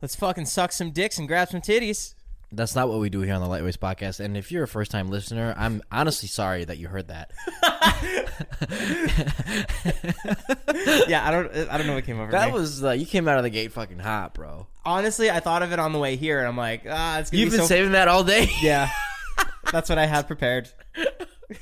Let's fucking suck some dicks and grab some titties. That's not what we do here on the Lightweights podcast. And if you're a first time listener, I'm honestly sorry that you heard that. yeah, I don't, I don't know what came over. That me. was uh, you came out of the gate fucking hot, bro. honestly, I thought of it on the way here, and I'm like, ah, it's gonna You've be been so. saving that all day. yeah, that's what I had prepared.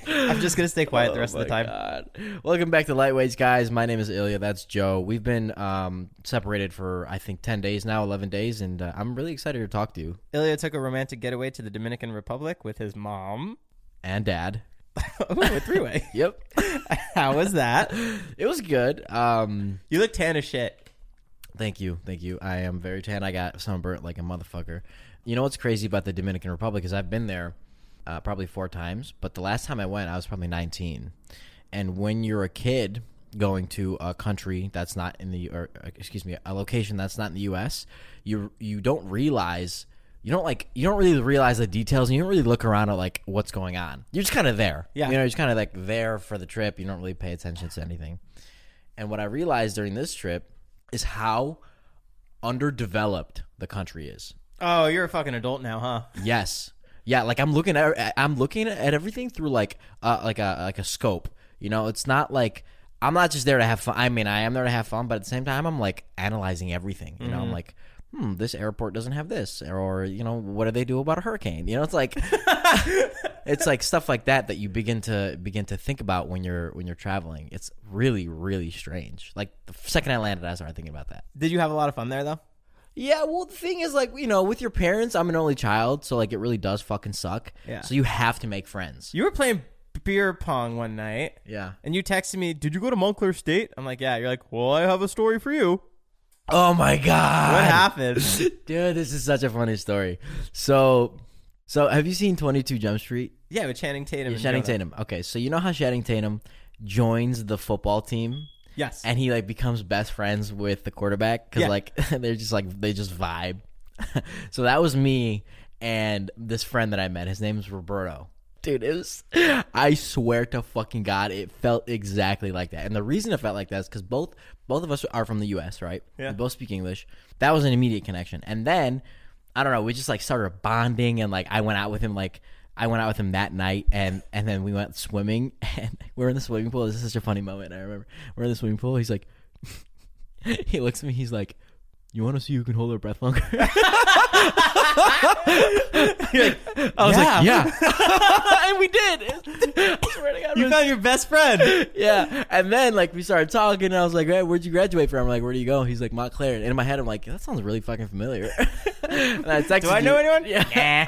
I'm just gonna stay quiet the Oh rest of the time. God. Welcome back to Lightweights, guys. My name is Ilya. That's Joe. We've been um, separated for I think ten days now, eleven days, and uh, I'm really excited to talk to you Ilya took a romantic getaway to the Dominican Republic with his mom. and Dad. Ooh, a three-way. Yep, How was that? it was good. Um, You look tan as shit. Thank you, thank you. I am very tan. I got sunburnt like a motherfucker. You know what's crazy about the Dominican Republic is I've been there uh, probably four times, but the last time I went, I was probably 19. And when you're a kid going to a country that's not in the, or uh, excuse me, a location that's not in the U.S., you you don't realize. You don't like you don't really realize the details and you don't really look around at like what's going on. You're just kind of there. Yeah. You know, you're just kind of like there for the trip. You don't really pay attention to anything. And what I realized during this trip is how underdeveloped the country is. Oh, you're a fucking adult now, huh? Yes. Yeah, like I'm looking at I'm looking at everything through like uh like a like a scope. You know, it's not like I'm not just there to have fun. I mean, I am there to have fun, but at the same time I'm like analyzing everything. You know, I'm like, "Hmm, this airport doesn't have this." Or, you know, what do they do about a hurricane? You know, it's like it's like stuff like that that you begin to begin to think about when you're when you're traveling. It's really really strange. Like the second I landed, I started thinking about that. Did you have a lot of fun there though? Yeah, well, the thing is, like, you know, with your parents, I'm an only child, so like, it really does fucking suck. Yeah. So you have to make friends. You were playing beer pong one night, Yeah. and you texted me, "Did you go to Montclair State?" I'm like, "Yeah." You're like, "Well, I have a story for you." Oh my god. What happened? Dude, this is such a funny story. So, so have you seen 22 Jump Street? yeah, with Channing Tatum. Yeah, and Channing Jonah. Tatum. Okay, so you know how Channing Tatum joins the football team Yes. and he like becomes best friends with the quarterback because Yeah. like they're just like they just vibe. so that was me and this friend that I met. His name is Roberto. Dude, it was. I swear to fucking god, it felt exactly like that. And the reason it felt like that is because both both of us are from the U.S. Right? Yeah. We both speak English. That was an immediate connection. And then I don't know. We just like started bonding, and like I went out with him. Like I went out with him that night, and and then we went swimming, and we are in the swimming pool. This is such a funny moment. I remember we're in the swimming pool. He's like, he looks at me. He's like, "You want to see who can hold their breath longer?" I was Yeah. like, "Yeah," and we did. I swear to God, you found your best friend. yeah. And then like we started talking, and I was like, "Hey, where'd you graduate from?" I'm like, "Where do you go?" He's like, "Montclair." And in my head, I'm like, "That sounds really fucking familiar." and I texted Do I you- know anyone? Yeah.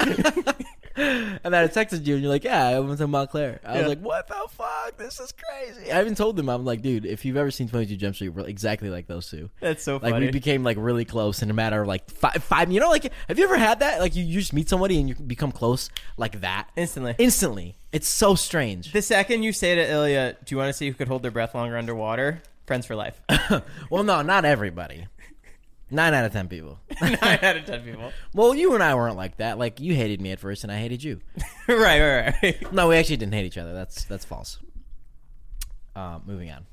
and then I texted you, and you're like, "Yeah, I went to Montclair." I Yeah. was like, "What the fuck? This is crazy." I even told them, I'm like, "Dude, if you've ever seen 22 Jump Street, we're exactly like those two. That's so funny. Like we became like really close in a matter of like five, five. You know, like have you ever had that? Like you, you just meet somebody and you become close like that Instantly. instantly. It's so strange. the second you say to Ilya, "Do you want to see who could hold their breath longer underwater?" Friends for life. well, no, not everybody. Nine out of ten people. Nine out of ten people. Well, you and I weren't like that. Like you hated me at first, and I hated you. right, right, right. No, we actually didn't hate each other. That's that's false. Uh, moving on.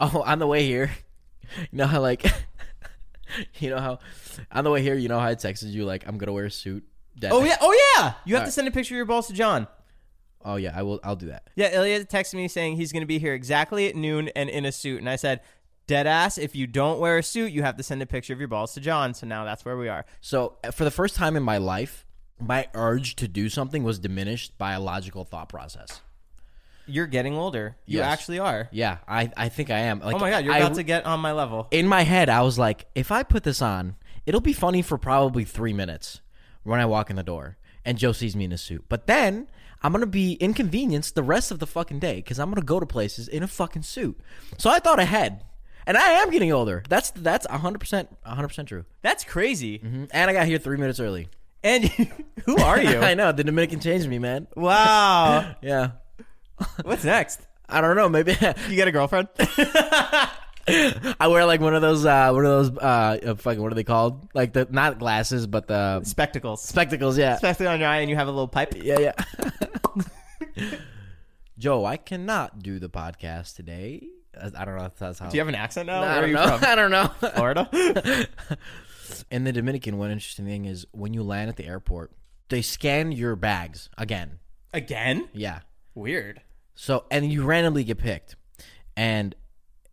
oh, on the way here, you know how like, you know how, on the way here, you know how I texted you like I'm gonna wear a suit. That- Oh yeah, oh yeah. You have All to send a picture of your balls to John. Oh yeah, I will. I'll do that. Yeah, Ilya texted me saying he's going to be here exactly at noon and in a suit, and I said, Dead ass. If you don't wear a suit, you have to send a picture of your balls to John. So now that's where we are. So uh, for the first time in my life, my urge to do something was diminished by a logical thought process. You're getting older. You Yes. actually are. Yeah, I, I think I am. Like, oh my god, you're I- about to get on my level. in my head, I was like, if I put this on, it'll be funny for probably three minutes when I walk in the door and Joe sees me in a suit. But then I'm gonna be inconvenienced the rest of the fucking day because I'm gonna go to places in a fucking suit. So I thought ahead, and I am getting older. That's that's 100 percent 100 percent true. That's crazy. Mhm. And I got here three minutes early. And who are you? I know the Dominican changed me, man. wow. Yeah, What's next? I don't know. Maybe You get a girlfriend? I wear like one of those uh one of those uh fucking what are they called? Like the not glasses but the Spectacles. spectacles. Yeah, Especially on your eye, and you have a little pipe. Yeah, yeah. Joe, I cannot do the podcast today. I don't know if that's how. Do you have an accent now? I don't know. I don't know. Florida. In the Dominican, one interesting thing is when you land at the airport, they scan your bags again. Again? Yeah. Weird. So and you randomly get picked, and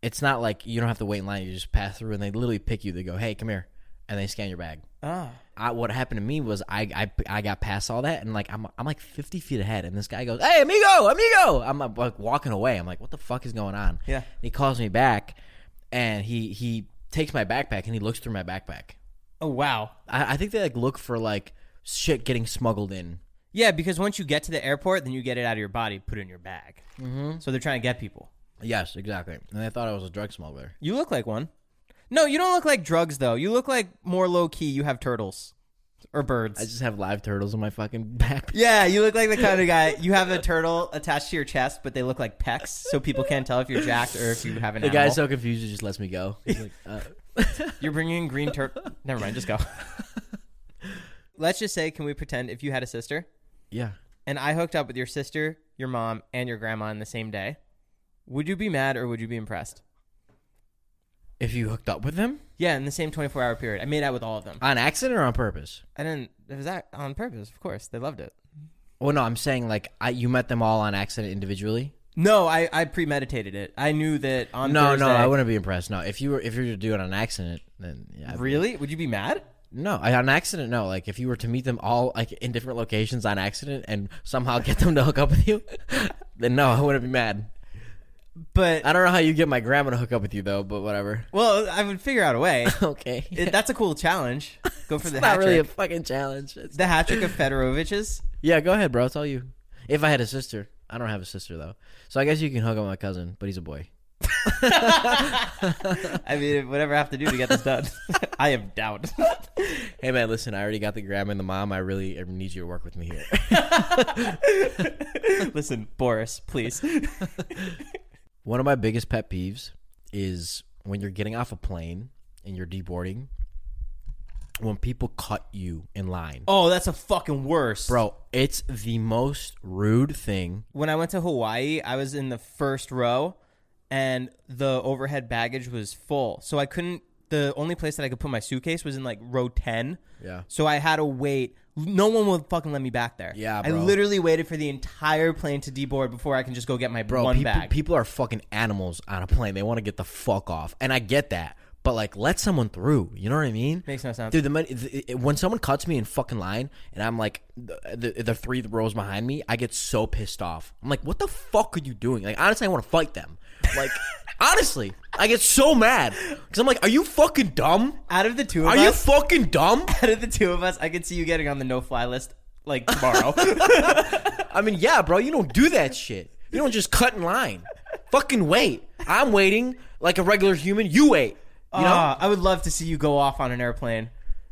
it's not like you don't have to wait in line. You just pass through, and they literally pick you. They go, "Hey, come here," and they scan your bag. Ah. I, what happened to me was I, I I got past all that and like I'm I'm like 50 feet ahead and this guy goes hey amigo amigo I'm like walking away I'm like what the fuck is going on Yeah. he calls me back and he he takes my backpack and he looks through my backpack Oh wow. I, I think they like look for like shit getting smuggled in Yeah, because once you get to the airport, then you get it out of your body, put it in your bag. Mm-hmm. So they're trying to get people. yes exactly and they thought I was a drug smuggler You look like one. No, you don't look like drugs though. You look like more low key. You have turtles or birds. I just have live turtles in my fucking backpack yeah, you look like the kind of guy. You have a turtle attached to your chest, but they look like pecs, so people can't tell if you're jacked or if you have an the animal. guy's so confused he just lets me go he's like uh, You're bringing green turtle. Never mind, just go. Let's just say, can we pretend if you had a sister yeah and I hooked up with your sister, your mom, and your grandma in the same day? Would you be mad or would you be impressed? If you hooked up with them Yeah, in the same 24 hour period. I made out with all of them. on accident or on purpose I didn't. It was that on purpose, of course. They loved it. well no I'm saying like I you met them all on accident individually No, I, I premeditated it. I knew that on No, Thursday, no, I wouldn't be impressed. No, if you were if you were to do it on accident, then yeah. I'd Really? Would you be mad? No, I, on accident, no. Like if you were to meet them all like in different locations on accident and somehow get them to hook up with you, then no, I wouldn't be mad. But I don't know how you get my grandma to hook up with you though, but whatever. well, I would figure out a way. okay, It- that's a cool challenge. Go for it's the not hat really a trick. fucking challenge. It's- the hat trick of Fedorovich's. yeah, go ahead, bro. I'll tell you. If I had a sister, I don't have a sister though, so I guess you can hook up with my cousin, but he's a boy. I mean, whatever I have to do to get this done. I have doubt. Hey man, listen, I already got the grandma and the mom. I really need you to work with me here. Listen, Boris, please. One of my biggest pet peeves is when you're getting off a plane and you're deboarding, when people cut you in line. Oh, that's a fucking worst. Bro, it's the most rude thing. When I went to Hawaii, I was in the first row and the overhead baggage was full. So I couldn't the only place that I could put my suitcase was in like row 10. Yeah. So I had to wait. No one would fucking let me back there. Yeah, I bro. literally waited for the entire plane to deboard before I can just go get my Bro, one people, bag. people are fucking animals on a plane. They want to get the fuck off. And I get that. But like let someone through. You know what I mean? Makes no sense. Dude, the, mon- the it- when someone cuts me in fucking line and I'm like the, the the three rows behind me, I get so pissed off. I'm like, what the fuck are you doing? Like honestly, I want to fight them. Like honestly, I get so mad because I'm like, are you fucking dumb? out of the two of Are you us, fucking dumb? out of the two of us, I could see you getting on the no fly list like tomorrow. I mean, yeah, bro, you don't do that shit. You don't just cut in line. fucking wait. I'm waiting like a regular human. You wait. You know? Ah, I would love to see you go off on an airplane.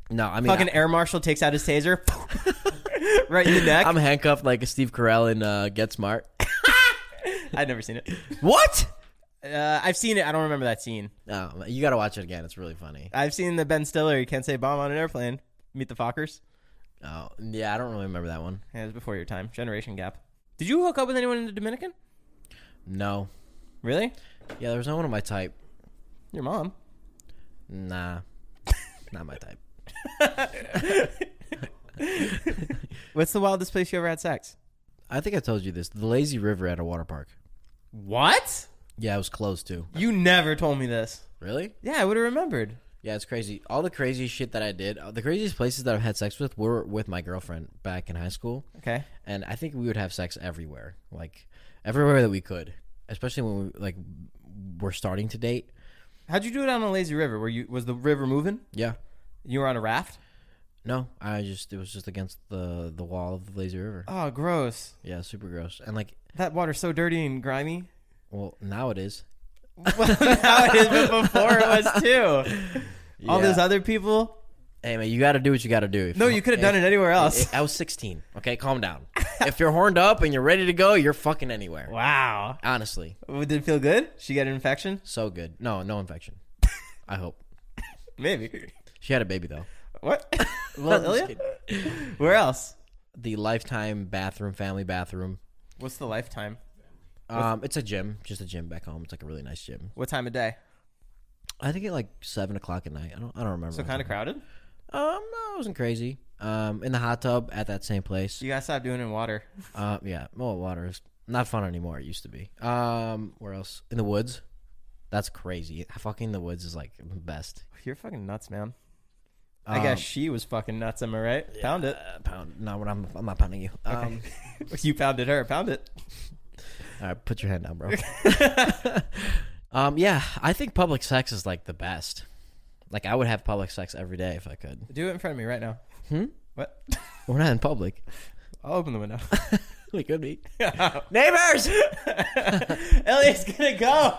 no, I mean, Fucking I, air marshal takes out his taser, right in the neck. I'm handcuffed like a Steve Carell in uh, Get Smart. I've never seen it. What? Uh, I've seen it. I don't remember that scene. No, you got to watch it again. It's really funny. I've seen the Ben Stiller. You can't say bomb on an airplane. Meet the Fockers. Oh, yeah, I don't really remember that one. Yeah, it was before your time. Generation gap. Did you hook up with anyone in the Dominican? No. Really? Yeah, there was no one of my type. Your mom. Nah. Not my type. What's the wildest place you ever had sex? I think I told you this. The lazy river at a water park. What? Yeah, I was close too. You never told me this. Really? Yeah, I would have remembered. Yeah, it's crazy. All the crazy shit that I did, uh, the craziest places that I've had sex with were with my girlfriend back in high school, Okay. and I think we would have sex everywhere, like everywhere that we could, especially when we like we're starting to date. How'd you do it on a lazy river? Were you was the river moving? Yeah. You were on a raft? No, I just it was just against the the wall of the lazy river. Oh, gross. Yeah, super gross. And like, That water's so dirty and grimy. Well, now it is. Well, now it is, but before it was too. All Yeah. those other people. Hey man, you got to do what you got to do. If No, you could have done it anywhere else. I was 16. Okay, calm down. if you're horned up and you're ready to go, you're fucking anywhere. Wow. Honestly, Did it feel good? She got an infection? so good. No, no infection. I hope Maybe. she had a baby though. What? I'm well, just Ilya? Where else? The lifetime bathroom, family bathroom. What's the lifetime? Um, it's a gym, just a gym back home. It's like a really nice gym. What time of day? I think at like seven o'clock at night. I don't, I don't remember. So kind of crowded? Um, no, it wasn't crazy. Um, in the hot tub at that same place. You gotta stop doing it in water. Uh, yeah. Well, water is not fun anymore. It used to be. Um, where else? In the woods. That's crazy. Fucking the woods is like the best. You're fucking nuts, man. I guess Um, she was fucking nuts. Am I right? Pound it. Uh, pound. No, what I'm, I'm not pounding you. Um, you pounded her. Pound it. all right, put your hand down, bro. um, yeah, I think public sex is like the best. Like I would have public sex every day if I could. Do it in front of me right now. Hmm? What? We're not in public. I'll open the window. we could be. Neighbors. Ilya's gonna go.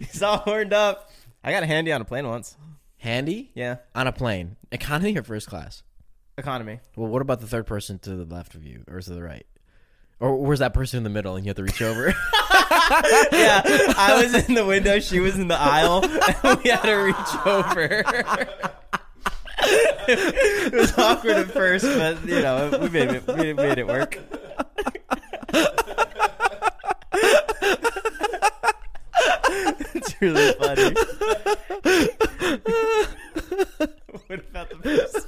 He's all horned up. I got a handy on a plane once. Handy Yeah, on a plane, economy or first class. economy. Well, what about the third person to the left of you, or to the right? Or where's that person in the middle and you have to reach over? yeah, I was in the window. She was in the aisle. And we had to reach over. it was awkward at first, but you know we made it. We made it work. it's really funny. what about the first?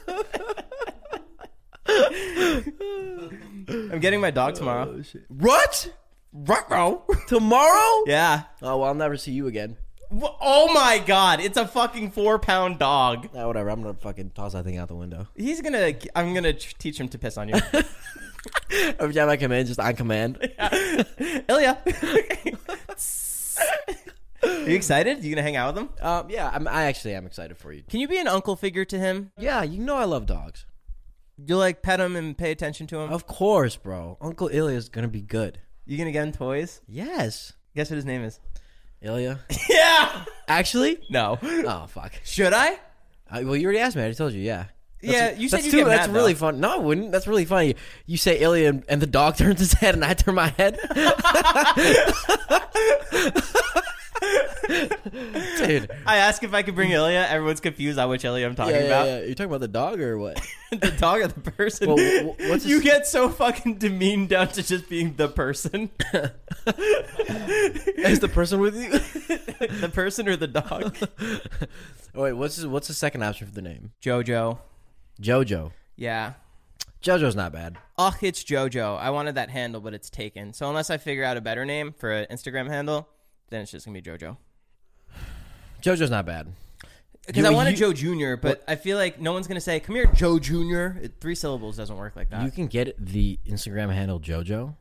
I'm getting my dog tomorrow. what? Ruh-roh. Tomorrow? Yeah. Oh well, I'll never see you again. Wh- Oh my god, it's a fucking four pound dog. Nah, whatever. I'm gonna fucking toss that thing out the window. He's gonna. I'm gonna tr- teach him to piss on you. Every time I come in, just on command. Ilya. Are you excited? You gonna hang out with him? um, yeah, I'm, I actually am excited for you. Can you be an uncle figure to him? Yeah, you know I love dogs. You like pet him and pay attention to him. Of course, bro. Uncle Ilya is gonna be good. You gonna get him toys? Yes, Guess what his name is? Ilya. Yeah. Actually? No. Oh fuck. Should I? Uh, well, you already asked me. I already told you. Yeah. Yeah, you said that's you too, get That's mad, really though. fun. No, I wouldn't. That's really funny. You say Ilya and, and the dog turns his head, and I turn my head. Dude. I ask if I could bring Ilya. Everyone's confused on which Ilya I'm talking Yeah, yeah, about. yeah. You talking about the dog or what? the dog or the person? Well, wh- wh- what's you his- get so fucking demeaned down to just being the person. Is the person with you? the person or the dog? oh, wait, what's his, what's the second option for the name? Jojo. Jojo. Yeah. Jojo's not bad. Ugh, it's Jojo. I wanted that handle, but it's taken. So unless I figure out a better name for an Instagram handle, then it's just gonna be Jojo. Jojo's not bad. Because You- I wanted you- Joe Junior, but I feel like no one's gonna say, "Come here, Joe Junior." It, three syllables doesn't work like that. You can get the Instagram handle Jojo.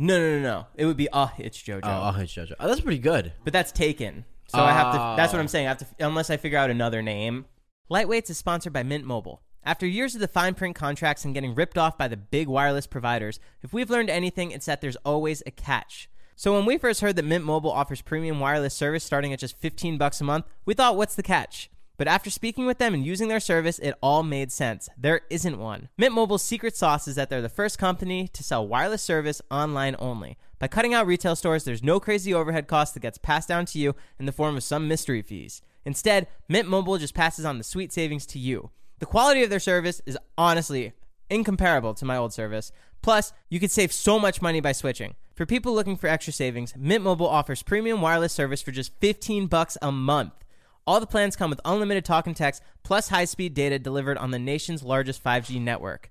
no, no, no, no. It would be, "Uh, it's Jojo." Oh, oh, it's Jojo. Oh, that's pretty good. but that's taken. So I have to. That's what. I'm saying. I have to, unless I figure out another name. Lightweights is sponsored by Mint Mobile. After years of the fine print contracts and getting ripped off by the big wireless providers, if we've learned anything, it's that there's always a catch. So when we first heard that Mint Mobile offers premium wireless service starting at just 15 bucks a month, we thought, what's the catch? But after speaking with them and using their service, it all made sense. There isn't one. Mint Mobile's secret sauce is that they're the first company to sell wireless service online only. By cutting out retail stores, there's no crazy overhead cost that gets passed down to you in the form of some mystery fees. Instead, Mint Mobile just passes on the sweet savings to you. The quality of their service is honestly incomparable to my old service. Plus, you could save so much money by switching. For people looking for extra savings, Mint Mobile offers premium wireless service for just 15 bucks a month. All the plans come with unlimited talk and text plus high-speed data delivered on the nation's largest 5G network.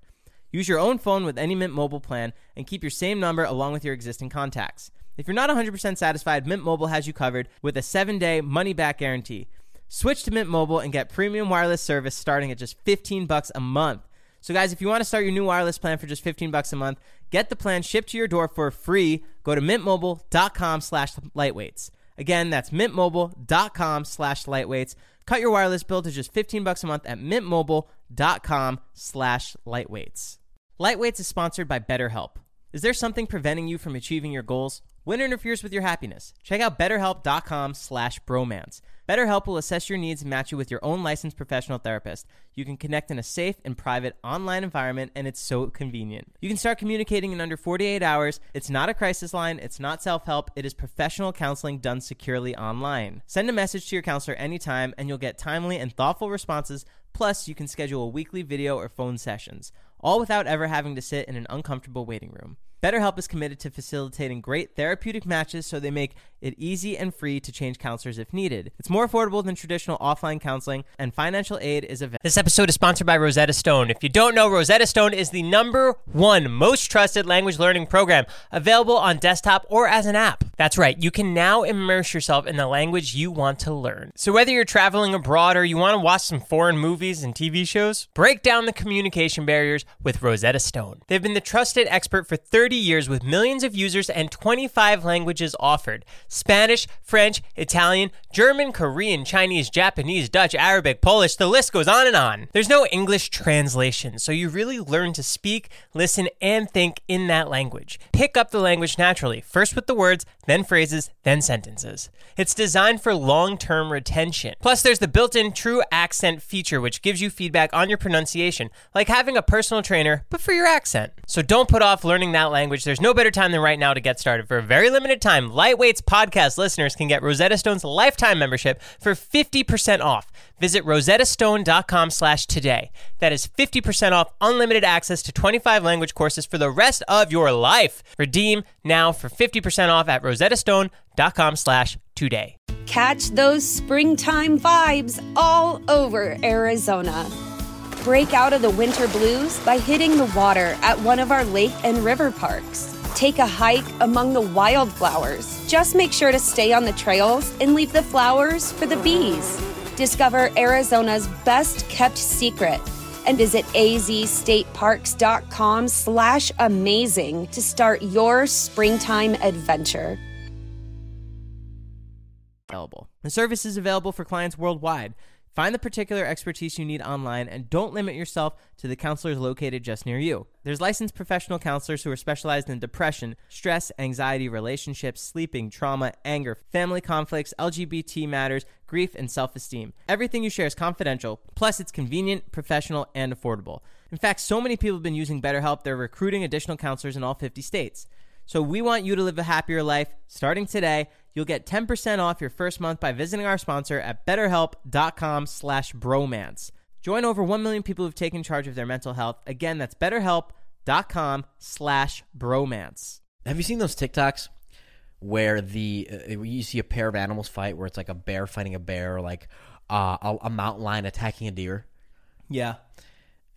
Use your own phone with any Mint Mobile plan and keep your same number along with your existing contacts. If you're not 100% satisfied, Mint Mobile has you covered with a 7-day money-back guarantee. Switch to Mint Mobile and get premium wireless service starting at just 15 bucks a month. So guys, if you want to start your new wireless plan for just 15 bucks a month, get the plan shipped to your door for free. Go to mintmobile.com slash lightweights. Again, that's mintmobile.com slash lightweights. Cut your wireless bill to just 15 bucks a month at mintmobile.com slash lightweights. Lightweights is sponsored by BetterHelp. Is there something preventing you from achieving your goals? What interferes with your happiness? Check out betterhelp.com slash bromance. BetterHelp will assess your needs and match you with your own licensed professional therapist. You can connect in a safe and private online environment, and it's so convenient. You can start communicating in under 48 hours. It's not a crisis line, it's not self help, it is professional counseling done securely online. Send a message to your counselor anytime, and you'll get timely and thoughtful responses. Plus, you can schedule a weekly video or phone sessions, all without ever having to sit in an uncomfortable waiting room. BetterHelp is committed to facilitating great therapeutic matches so they make it easy and free to change counselors if needed. It's more affordable than traditional offline counseling, and financial aid is available. This episode is sponsored by Rosetta Stone. If you don't know, Rosetta Stone is the number one most trusted language learning program available on desktop or as an app. That's right, you can now immerse yourself in the language you want to learn. So whether you're traveling abroad or you want to watch some foreign movies and TV shows, break down the communication barriers with Rosetta Stone. They've been the trusted expert for 30 years with millions of users and 25 languages offered. Spanish, French, Italian, German, Korean, Chinese, Japanese, Dutch, Arabic, Polish, the list goes on and on. There's no English translation, so you really learn to speak, listen, and think in that language. Pick up the language naturally, first with the words, then phrases, then sentences. It's designed for long term retention. Plus, there's the built in true accent feature, which gives you feedback on your pronunciation, like having a personal trainer, but for your accent. So don't put off learning that language. There's no better time than right now to get started. For a very limited time, Lightweight's podcast listeners can get Rosetta Stone's lifetime membership for 50% off. Visit rosettastone.com slash today. That is 50% off unlimited access to 25 language courses for the rest of your life. Redeem now for 50% off at rosettastone.com slash today. Catch those springtime vibes all over Arizona. Break out of the winter blues by hitting the water at one of our lake and river parks. Take a hike among the wildflowers. Just make sure to stay on the trails and leave the flowers for the bees. Discover Arizona's best kept secret and visit azstateparks.com slash amazing to start your springtime adventure. available. The service is available for clients worldwide. Find the particular expertise you need online and don't limit yourself to the counselors located just near you. There's licensed professional counselors who are specialized in depression, stress, anxiety, relationships, sleeping, trauma, anger, family conflicts, LGBT matters, grief, and self esteem. Everything you share is confidential, plus, it's convenient, professional, and affordable. In fact, so many people have been using BetterHelp, they're recruiting additional counselors in all 50 states. So we want you to live a happier life. Starting today, you'll get 10% off your first month by visiting our sponsor at betterhelp.com slash bromance. Join over 1 million people who've taken charge of their mental health. Again, that's betterhelp.com slash bromance. Have you seen those TikToks where the uh, you see a pair of animals fight, where it's like a bear fighting a bear, or like uh, a, a mountain lion attacking a deer? Yeah.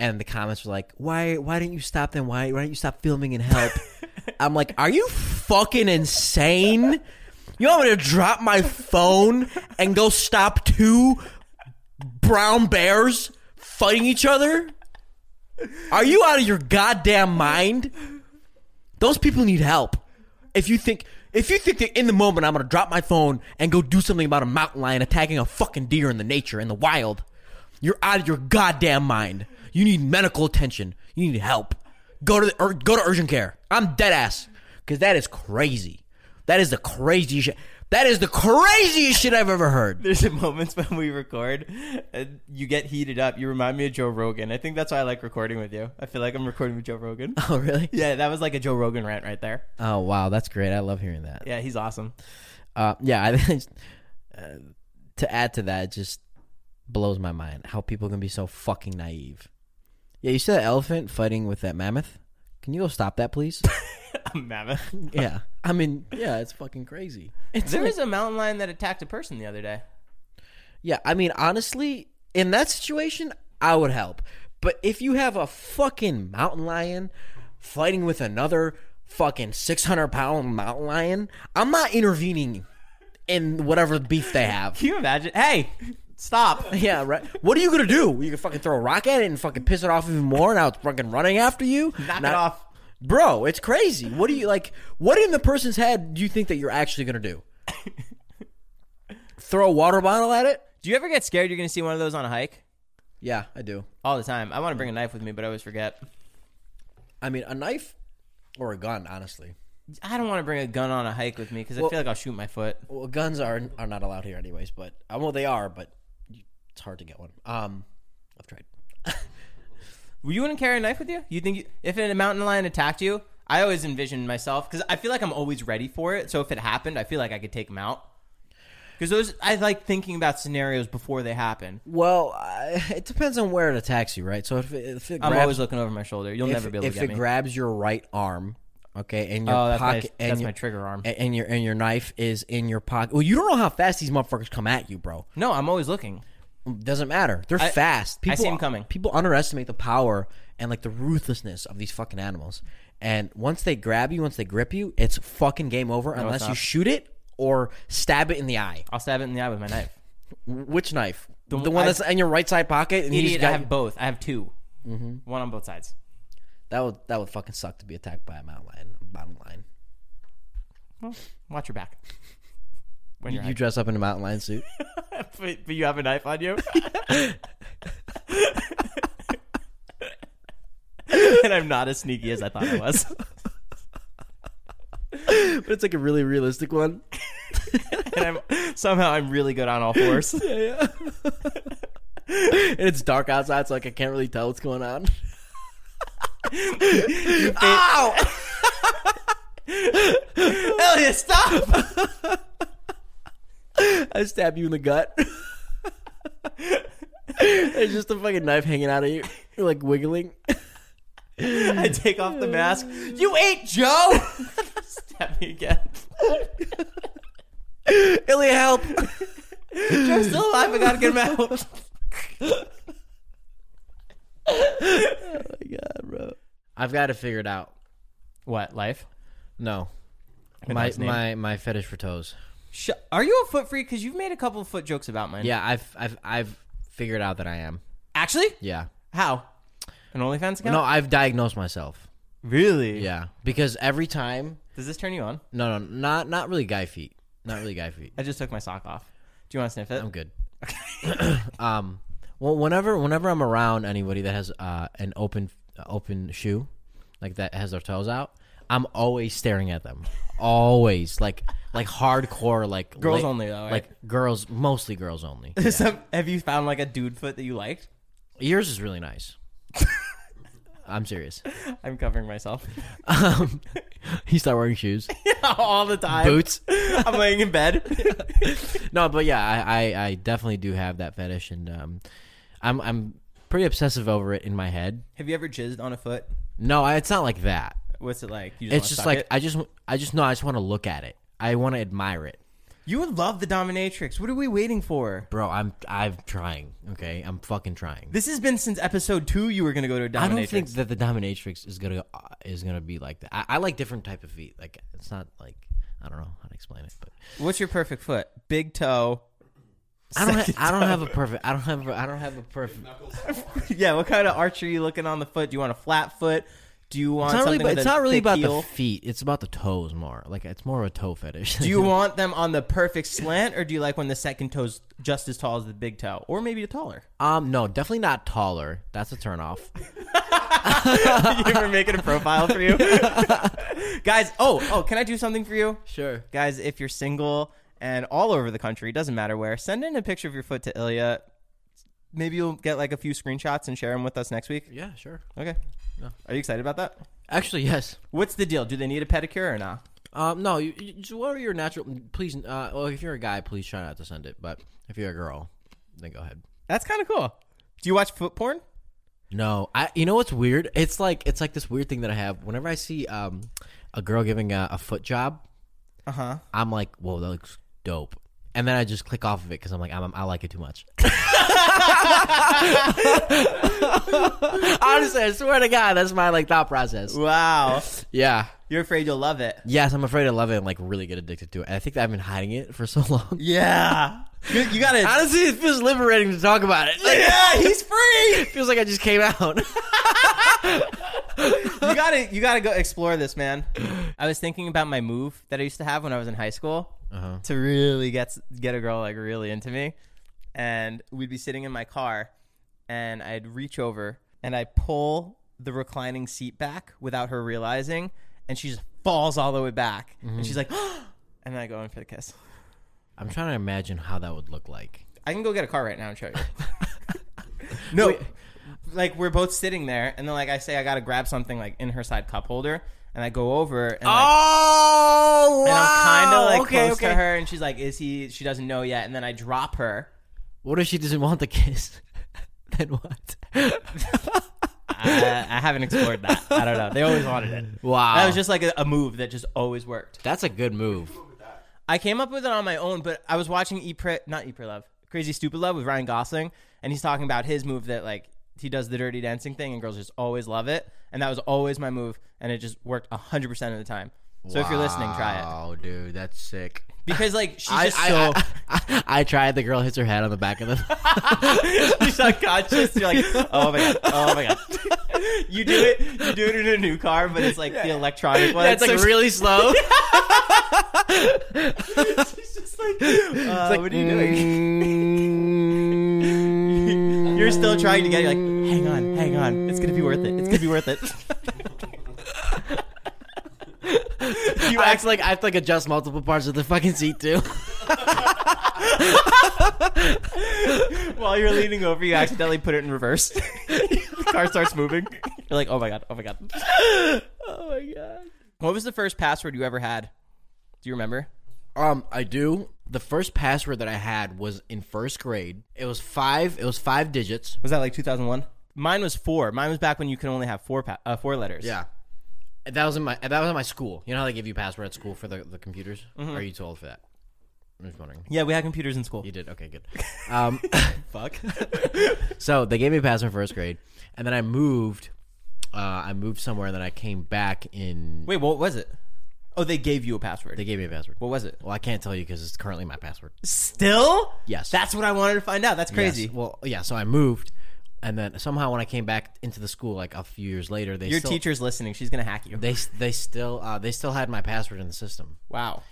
And the comments were like, "Why? Why didn't you stop them? Why? Why didn't you stop filming and help?" I'm like, "Are you fucking insane? You want me to drop my phone and go stop two brown bears fighting each other? Are you out of your goddamn mind? Those people need help. If you think." If you think that in the moment I'm gonna drop my phone and go do something about a mountain lion attacking a fucking deer in the nature in the wild, you're out of your goddamn mind. You need medical attention. You need help. Go to the, or go to urgent care. I'm dead ass because that is crazy. That is the craziest shit. That is the craziest shit I've ever heard. There's moments when we record and you get heated up. You remind me of Joe Rogan. I think that's why I like recording with you. I feel like I'm recording with Joe Rogan. Oh really? Yeah, that was like a Joe Rogan rant right there. Oh wow, that's great. I love hearing that. Yeah, he's awesome. Uh, yeah. I think uh, to add to that, it just blows my mind how people can be so fucking naive. Yeah, you see that elephant fighting with that mammoth? Can you go stop that, please? a mammoth. yeah. I mean, yeah, it's fucking crazy. It's There like- was a mountain lion that attacked a person the other day. Yeah, I mean, honestly, in that situation, I would help. But if you have a fucking mountain lion fighting with another fucking six hundred pound mountain lion, I'm not intervening in whatever beef they have. Can you imagine? Hey, stop. Yeah, right. What are you gonna do? You can fucking throw a rock at it and fucking piss it off even more. Now it's fucking running after you. Knock Not- it off. bro. It's crazy. What do you like? What in the person's head do you think that you're actually gonna do? throw a water bottle at it? Do you ever get scared you're going to see one of those on a hike? Yeah, I do. All the time. I want to bring a knife with me, but I always forget. I mean, a knife or a gun, honestly. I don't want to bring a gun on a hike with me because I feel like I'll shoot my foot. Well, guns are are not allowed here, anyways. But uh, well, they are, but it's hard to get one. Um, I've tried. You wouldn't carry a knife with you? You think you, if a mountain lion attacked you? I always envisioned myself because I feel like I'm always ready for it. So if it happened, I feel like I could take him out. Because those, I like thinking about scenarios before they happen. Well, I, it depends on where it attacks you, right? So if it, if it I'm grabs, always looking over my shoulder. You'll if, never be able if to get it grabs your right arm, okay, and your oh, that's, pocket, my, that's your, my trigger arm. and your and your knife is in your pocket. Well, you don't know how fast these motherfuckers come at you, bro. no, I'm always looking. Doesn't matter. They're I- fast. People, see 'em coming. People underestimate the power and like the ruthlessness of these fucking animals. And once they grab you, once they grip you, it's fucking game over it's unless you shoot it or stab it in the eye. I'll stab it in the eye with my knife. Which knife? The, The- one I- that's in your right side pocket. And you Idiot, I got- have both. I have 2 Mm-hmm. One on both sides. that would that would fucking suck to be attacked by a mountain lion. Bottom line, Well, watch your back. When you, you dress up in a mountain lion suit. but, but you have a knife on you. and I'm not as sneaky as I thought I was. but it's like a really realistic one. And I'm somehow I'm really good on all fours. Yeah, yeah. and it's dark outside, so like I can't really tell what's going on. Ow! Ilya, stop! I stab you in the gut. There's just a fucking knife hanging out of you. You're like wiggling. I take off the mask. You ate Joe. Stab me again. Ilya, help! Joe's still alive. I gotta get him out. Oh my god, bro. I've got to figure it out. What life? No. My, last name. my my fetish for toes. Sh- Are you a foot freak? Because you've made a couple of foot jokes about mine. Yeah, I've I've I've figured out that I am. Actually, Yeah. how? An OnlyFans account? No, I've diagnosed myself. really. Yeah, because every time, Does this turn you on? no, no, not not really guy feet, not really guy feet. I just took my sock off. Do you want to sniff it? I'm good. Okay. Um, well, whenever whenever I'm around anybody that has uh, an open uh, open shoe, like that has their toes out, I'm always staring at them. Always like like hardcore like Girls only, though, right? Like girls, mostly girls only. Some- have you found like a dude foot that you liked? Yours is really nice. I'm serious. I'm covering myself Um, you start wearing shoes, all the time. boots. I'm laying in bed. No, but yeah, I, I, I definitely do have that fetish, and um, I'm I'm pretty obsessive over it in my head. have you ever jizzed on a foot? No, I, it's not like that. What's it like? You It's just like it? I just I just know I just want to look at it. I want to admire it, you would love the dominatrix. What are we waiting for? bro. I'm I'm trying. Okay, I'm fucking trying. This has been since episode two. You were gonna go to a dominatrix. I don't think that the dominatrix is gonna uh, is gonna be like that. I, I like different type of feet. Like it's not like I don't know how to explain it, but What's your perfect foot? Big toe. I don't ha- I don't have a perfect. I don't have a, I don't have a perfect. yeah. What kind of arch are you looking on the foot? Do you want a flat foot? Do you want It's not really. About, it's not really about heel? the feet. It's about the toes more. Like it's more of a toe fetish. Do you want them on the perfect slant, or do you like when the second toe's just as tall as the big toe, or maybe taller? um, no, definitely not taller. That's a turn off. you ever making a profile for you, guys? Oh, oh, can I do something for you, Sure. guys? If you're single and all over the country, doesn't matter where, send in a picture of your foot to Ilya. Maybe you'll get like a few screenshots and share them with us next week. Yeah, sure. Okay. Are you excited about that? Actually, yes. What's the deal? Do they need a pedicure or not? Um, no, you, you, just what are your natural? Please, uh, well, if you're a guy, please try not to send it. But if you're a girl, then go ahead. That's kind of cool. Do you watch foot porn? No, I. You know what's weird? It's like it's like this weird thing that I have. Whenever I see um a girl giving a, a foot job, Uh huh. I'm like, whoa, that looks dope. And then I just click off of it because I'm like, I'm, I like it too much. I Honestly, I swear to God, that's my like thought process. Wow. Yeah. You're afraid you'll love it. Yes, I'm afraid to love it and like really get addicted to it. And I think that I've been hiding it for so long. Yeah. You, you got it. Honestly, it feels liberating to talk about it. Like, yeah, he's free. feels like I just came out. You gotta, you gotta go explore this, man. I was thinking about my move that I used to have when I was in high school Uh-huh. to really get get a girl like really into me, and we'd be sitting in my car, and I'd reach over and I pull the reclining seat back without her realizing, and she just falls all the way back, and mm-hmm. she's like, and then I go in for the kiss. I'm trying to imagine how that would look like. I can go get a car right now and show you. no, like we're both sitting there, and then like I say, I gotta grab something like in her side cup holder, and I go over and like, Oh, and I'm kind of like okay, close okay. to her, and she's like, "Is he?" She doesn't know yet, and then I drop her. What if she doesn't want the kiss? then what? I, I haven't explored that. I don't know. They always wanted it. Wow, That was just like a, a move that just always worked. that's a good move. I came up with it on my own, but I was watching Pre, not Pre Love, Crazy Stupid Love with Ryan Gosling, and he's talking about his move that like he does the dirty dancing thing, and girls just always love it, and that was always my move, and it just worked hundred percent of the time. So if you're listening, try it Oh, dude, that's sick. because like she's I, just I, so I, I, tried. The girl hits her head on the back of the. she's unconscious. You're like, oh my god, oh my god. you do it, you do it in a new car, but it's like the electronic one. That's like So really slow. she's just like, uh, what are you doing? doing? You're still trying to get. You're like, hang on, hang on. It's gonna be worth it. It's gonna be worth it. You act like I have to like adjust multiple parts of the fucking seat too. While you're leaning over, you accidentally put it in reverse. the car starts moving. You're like, oh my god, oh my god. oh my god. What was the first password you ever had? Do you remember? Um, I do. The first password that I had was in first grade. It was five. It was five digits. Was that like 2001? Mine was four. Mine was back when you could only have four pa- uh, four letters. Yeah. That was in my. That was in my school. You know how they give you password at school for the, the computers? Or are you too old for that? I'm just wondering. Yeah, we had computers in school. You did okay, good. Um, fuck. so they gave me a password first grade, and then I moved. Uh, I moved somewhere, and then I came back in. Wait, what was it? Oh, they gave you a password. They gave me a password. what was it? Well, I can't tell you because it's currently my password. Still? Yes. That's what I wanted to find out. That's crazy. Yes. Well, yeah. So I moved, and then somehow when I came back into the school like a few years later, they Your still, teacher's listening. She's gonna hack you. They they still uh, they still had my password in the system. Wow.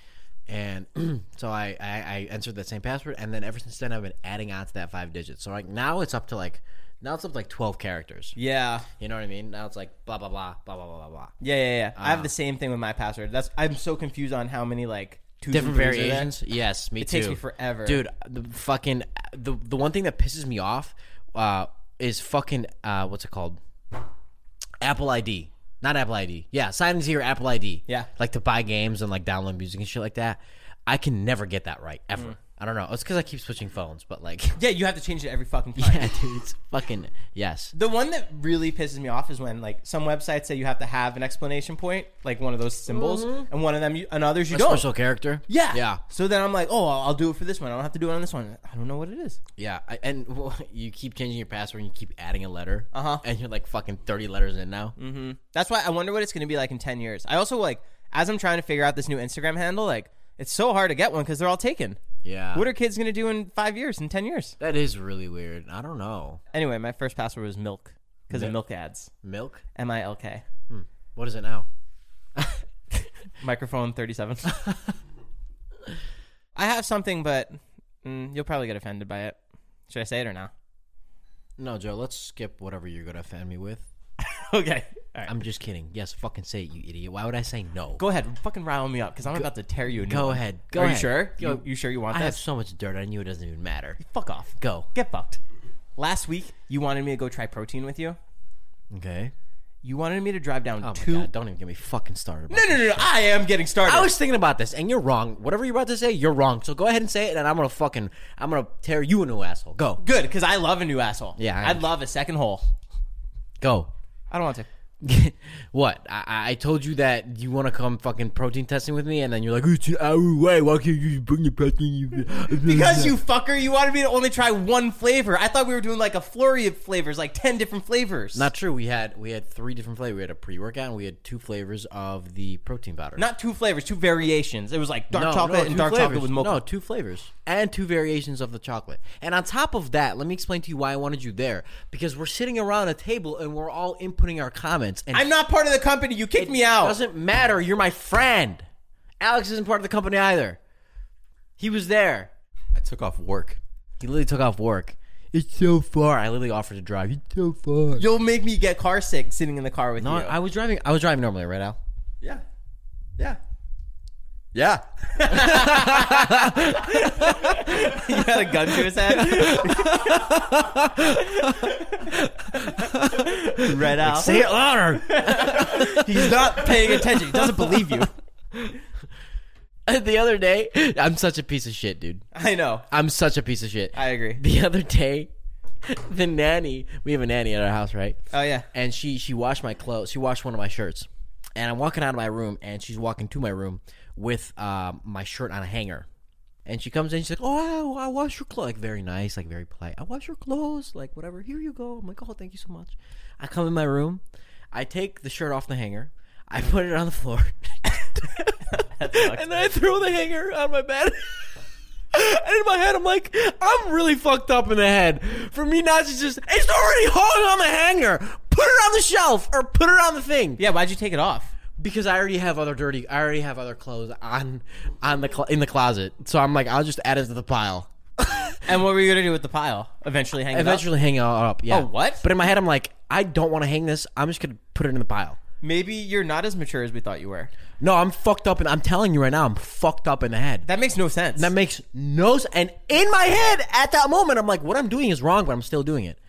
And so I, I, I entered that same password, and then ever since then I've been adding on to that five digits. So like now it's up to like now it's up to like twelve characters. Yeah, you know what I mean. Now it's like blah blah blah blah blah blah blah. Yeah, yeah, yeah. Uh, I have the uh, same thing with my password. That's I'm so confused on how many like Two different variations. Yes, me it too. It takes me forever, dude. The fucking the the one thing that pisses me off uh, is fucking uh, what's it called? Apple ID. Not Apple ID. Yeah, sign into your Apple ID. Yeah. like to buy games and like download music and shit like that. I can never get that right ever. I don't know. It's because I keep switching phones, but like, Yeah, you have to change it every fucking time. yeah, dude, it's fucking yes. The one that really pisses me off is when like some websites say you have to have an explanation point, like one of those symbols, and one of them, you, and others you A don't. special character. yeah, yeah, So then I'm like, oh, I'll, I'll do it for this one. I don't have to do it on this one. I don't know what it is. yeah. I, and well, you keep changing your password and you keep adding a letter. Uh-huh. And you're like fucking thirty letters in now. Mhm. That's why I wonder what it's going to be like in ten years. I also like as I'm trying to figure out this new Instagram handle, like it's so hard to get one because they're all taken. Yeah. What are kids going to do in five years, in ten years? that is really weird. I don't know. Anyway, my first password was milk because of Milk? ads. Milk. M I L K. What is it now? Microphone 37. I have something, but mm, you'll probably get offended by it. Should I say it or not? No, Joe. Let's skip whatever you're gonna offend me with. Okay. All right. I'm just kidding. Yes, fucking say it, you idiot. Why would I say no? Go ahead. Fucking rile me up because I'm about to tear you a new Go one. ahead. Go Are ahead. you sure? Go- You, you sure you want that? I have this? so much dirt on you. It doesn't even matter. Fuck off. Go. Get fucked. Last week, you wanted me to go try protein with you. Okay. You wanted me to drive down Oh my two. god! Don't even get me fucking started. No, no, no, no. I am getting started. I was thinking about this, and you're wrong. Whatever you're about to say, you're wrong. So go ahead and say it, and I'm gonna fucking, I'm gonna tear you a new asshole. Go, good because I love a new asshole. Yeah, I I'd am. love a second hole. go. I don't want to. what? I, I told you that you want to come fucking protein testing with me, and then you're like, it's an hour away. Why can't you bring your protein? Because you fucker, you wanted me to only try one flavor. I thought we were doing like a flurry of flavors, like ten different flavors. Not true. We had we had three different flavors. We had a pre workout, and we had two flavors of the protein powder. not two flavors, two variations. It was like dark No, chocolate no, and dark flavors. chocolate with mocha. No, two flavors and two variations of the chocolate. And on top of that, let me explain to you why I wanted you there. Because we're sitting around a table and we're all inputting our comments. And I'm not part of the company. You kicked me out. It doesn't matter. You're my friend. Alex isn't part of the company either. He was there. I took off work. He literally took off work. It's so far. I literally offered to drive. It's so far. You'll make me get car sick sitting in the car with No, you. I was driving. I was driving normally, right, Al? Yeah. Yeah. Yeah. he had a gun to his head. Red out. Say it louder. He's not paying attention. He doesn't believe you. the other day, I'm such a piece of shit, dude. I know. I'm such a piece of shit. I agree. The other day, the nanny. We have a nanny at our house, right? Oh yeah. and she she washed my clothes. She washed one of my shirts, and I'm walking out of my room, and she's walking to my room with um, my shirt on a hanger. And she comes in, she's like, "Oh, I, I wash your clothes." Like very nice, like very polite. I wash your clothes, like whatever. Here you go. I'm like, "Oh, thank you so much." I come in my room, I take the shirt off the hanger, I put it on the floor, and then I throw the hanger on my bed. And in my head, I'm like, I'm really fucked up in the head. For me not to just, it's already hung on the hanger. Put it on the shelf or put it on the thing. Yeah. Why'd you take it off? Because I already have other dirty, I already have other clothes on, on the cl- in the closet. So I'm like, I'll just add it to the pile. And what were you gonna do with the pile? Eventually hang it up? Eventually, hang it up. Yeah. Oh, what? But in my head, I'm like, I don't want to hang this. I'm just gonna put it in the pile. Maybe you're not as mature as we thought you were. No, I'm fucked up, and I'm telling you right now, I'm fucked up in the head. That makes no sense. That makes no sense. And in my head, at that moment, I'm like, what I'm doing is wrong, but I'm still doing it.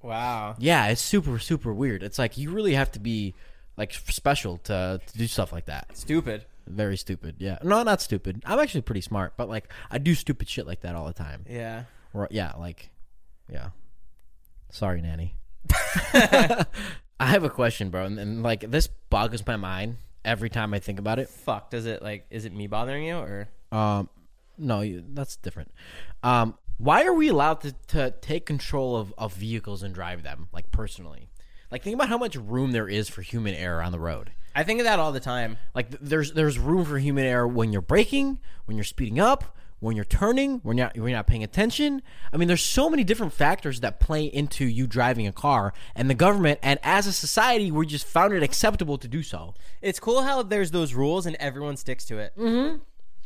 wow. Yeah, it's super, super weird. It's like you really have to be like special to, to do stuff like that. Stupid. Very stupid. Yeah. No, not stupid. I'm actually pretty smart, but like I do stupid shit like that all the time. Yeah. Or yeah, like yeah. Sorry, nanny. I have a question, bro, and, and like this boggles my mind every time I think about it. Fuck. Does it like? Is it me bothering you or? Um, no, you, that's different. Um, why are we allowed to, to take control of, of vehicles and drive them, like personally? Like, think about how much room there is for human error on the road. I think of that all the time. Like, th- there's there's room for human error when you're braking, when you're speeding up, when you're turning, when you're not, when you're not paying attention. I mean, there's so many different factors that play into you driving a car, and the government and as a society, we just found it acceptable to do so. It's cool how there's those rules and everyone sticks to it. Mm-hmm.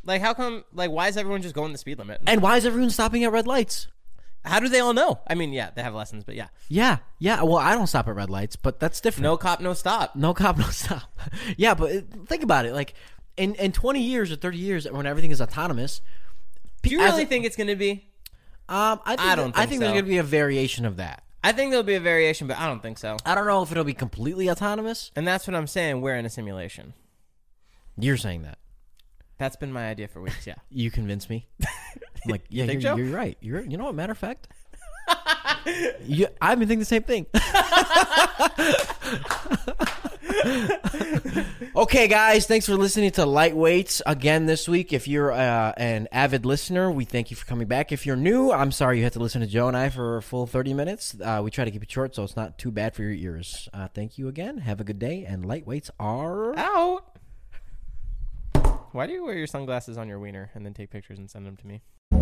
Like, how come? Like, why is everyone just going the speed limit? And why is everyone stopping at red lights? How do they all know? I mean, yeah, they have lessons, but yeah, Yeah, yeah. Well, I don't stop at red lights, but that's different. no cop, no stop. No cop, no stop. yeah, but it- think about it. Like in in twenty years or thirty years, when everything is autonomous, Do you as really a- think it's going to be? um, I think I don't I think think so. there's gonna be a variation of that. I think there'll be a variation, but I don't think so. I don't know if it'll be completely autonomous. And that's what I'm saying. We're in a simulation. You're saying that. That's been my idea for weeks. Yeah. You convince me. I'm like, yeah, think you're, so? you're right. You're, you know what? Matter of fact, you, I've been thinking the same thing. okay, guys, thanks for listening to Lightweights again this week. If you're uh, an avid listener, we thank you for coming back. If you're new, I'm sorry you had to listen to Joe and I for a full 30 minutes. Uh, we try to keep it short, so it's not too bad for your ears. Uh, thank you again. Have a good day, and Lightweights are. Out. Why do you wear your sunglasses on your wiener and then take pictures and send them to me?